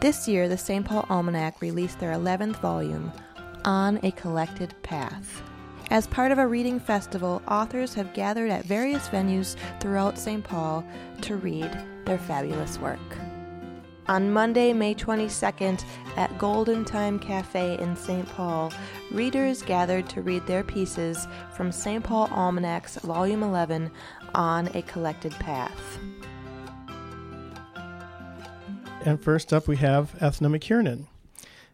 This year, the St. Paul Almanac released their 11th volume, On a Collected Path. As part of a reading festival, authors have gathered at various venues throughout St. Paul to read their fabulous work. On Monday, May 22nd, at Golden Thyme Cafe in St. Paul, readers gathered to read their pieces from St. Paul Almanac's Volume 11 on a Collected Path. And first up, we have Ethna McKiernan.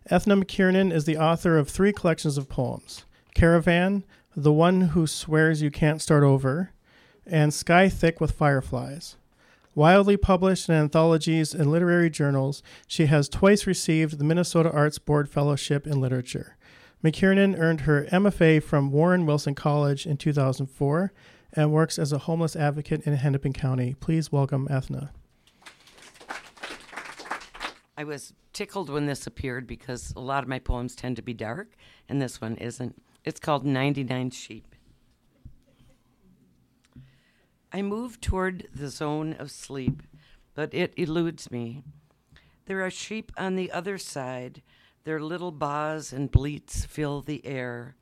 Ethna McKiernan is the author of three collections of poems Caravan, The One Who Swears You Can't Start Over, and Sky Thick with Fireflies. Wildly published in anthologies and literary journals, she has twice received the Minnesota Arts Board Fellowship in Literature. McKiernan earned her MFA from Warren Wilson College in 2004 and works as a homeless advocate in Hennepin County. Please welcome Ethna. I was tickled when this appeared because a lot of my poems tend to be dark, and this one isn't. It's called 99 Sheep. I move toward the zone of sleep, but it eludes me. There are sheep on the other side. Their little baas and bleats fill the air.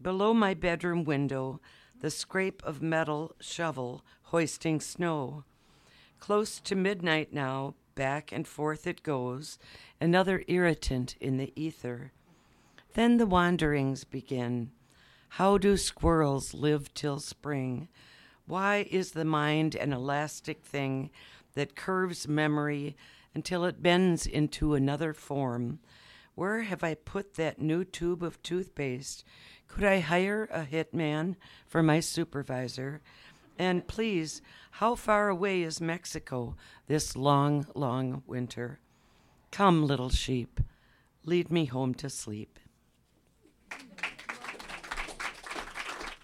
Below my bedroom window, the scrape of metal shovel hoisting snow. Close to midnight now, back and forth it goes, another irritant in the ether. Then the wanderings begin. How do squirrels live till spring? Why is the mind an elastic thing that curves memory until it bends into another form? Where have I put that new tube of toothpaste? Could I hire a hitman for my supervisor? And please, how far away is Mexico this long, long winter? Come, little sheep, lead me home to sleep.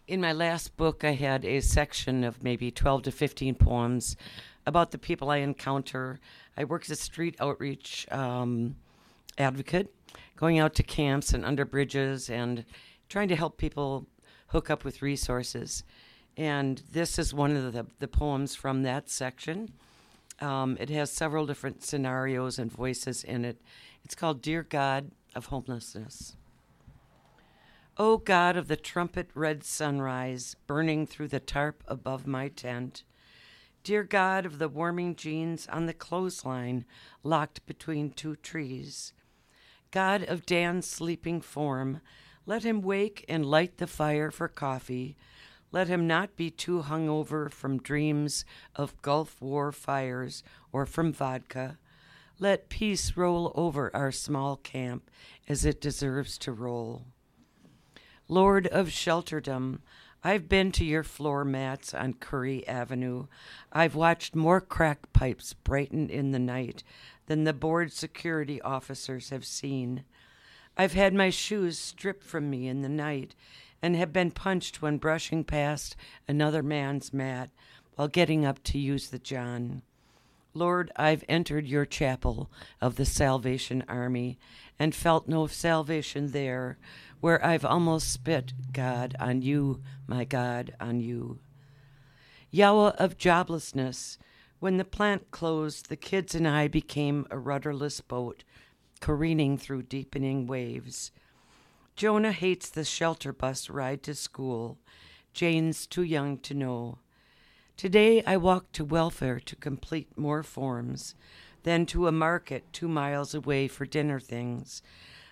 In my last book, I had a section of maybe 12 to 15 poems about the people I encounter. I work as a street outreach um, advocate, going out to camps and under bridges and trying to help people hook up with resources. And this is one of the, the poems from that section. Um, it has several different scenarios and voices in it. It's called Dear God of Homelessness. O God of the trumpet red sunrise burning through the tarp above my tent, dear God of the warming jeans on the clothesline locked between two trees, God of Dan's sleeping form, let him wake and light the fire for coffee. Let him not be too hungover from dreams of Gulf War fires or from vodka. Let peace roll over our small camp as it deserves to roll. Lord of shelterdom, I've been to your floor mats on Currie Avenue. I've watched more crack pipes brighten in the night than the board security officers have seen. I've had my shoes stripped from me in the night and have been punched when brushing past another man's mat while getting up to use the John. Lord, I've entered your chapel of the Salvation Army and felt no salvation there, where I've almost spit, God, on you, my God, on you. Yahweh of joblessness, when the plant closed, the kids and I became a rudderless boat, careening through deepening waves. Jonah hates the shelter bus ride to school. Jane's too young to know. Today I walked to welfare to complete more forms, then to a market two miles away for dinner things,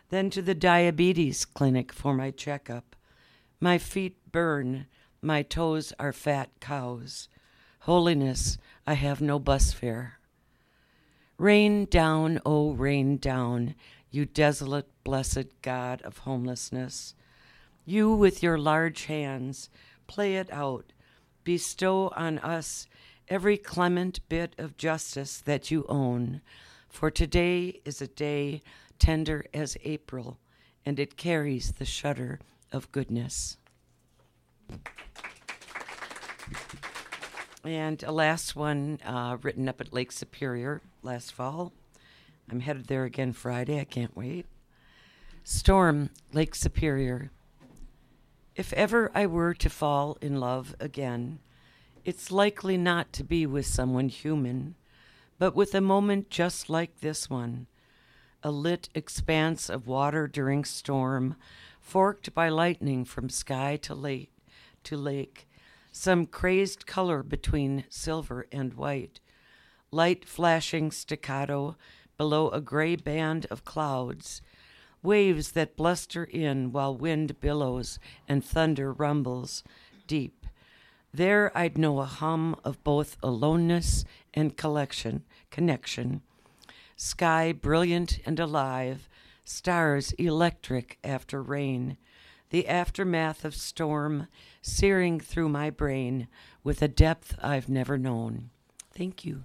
then to the diabetes clinic for my checkup. My feet burn, my toes are fat cows. Holiness, I have no bus fare. Rain down, oh, rain down, you desolate, blessed God of homelessness. You, with your large hands, play it out bestow on us every clement bit of justice that you own. For today is a day tender as April, and it carries the shudder of goodness. And a last one uh, written up at Lake Superior last fall. I'm headed there again Friday. I can't wait. Storm, Lake Superior. If ever I were to fall in love again, it's likely not to be with someone human, but with a moment just like this one a lit expanse of water during storm, forked by lightning from sky to lake, to lake, some crazed color between silver and white, light flashing staccato below a gray band of clouds, waves that bluster in while wind billows and thunder rumbles deep. There I'd know a hum of both aloneness and collection, connection sky brilliant and alive, stars electric after rain, the aftermath of storm searing through my brain with a depth I've never known. Thank you.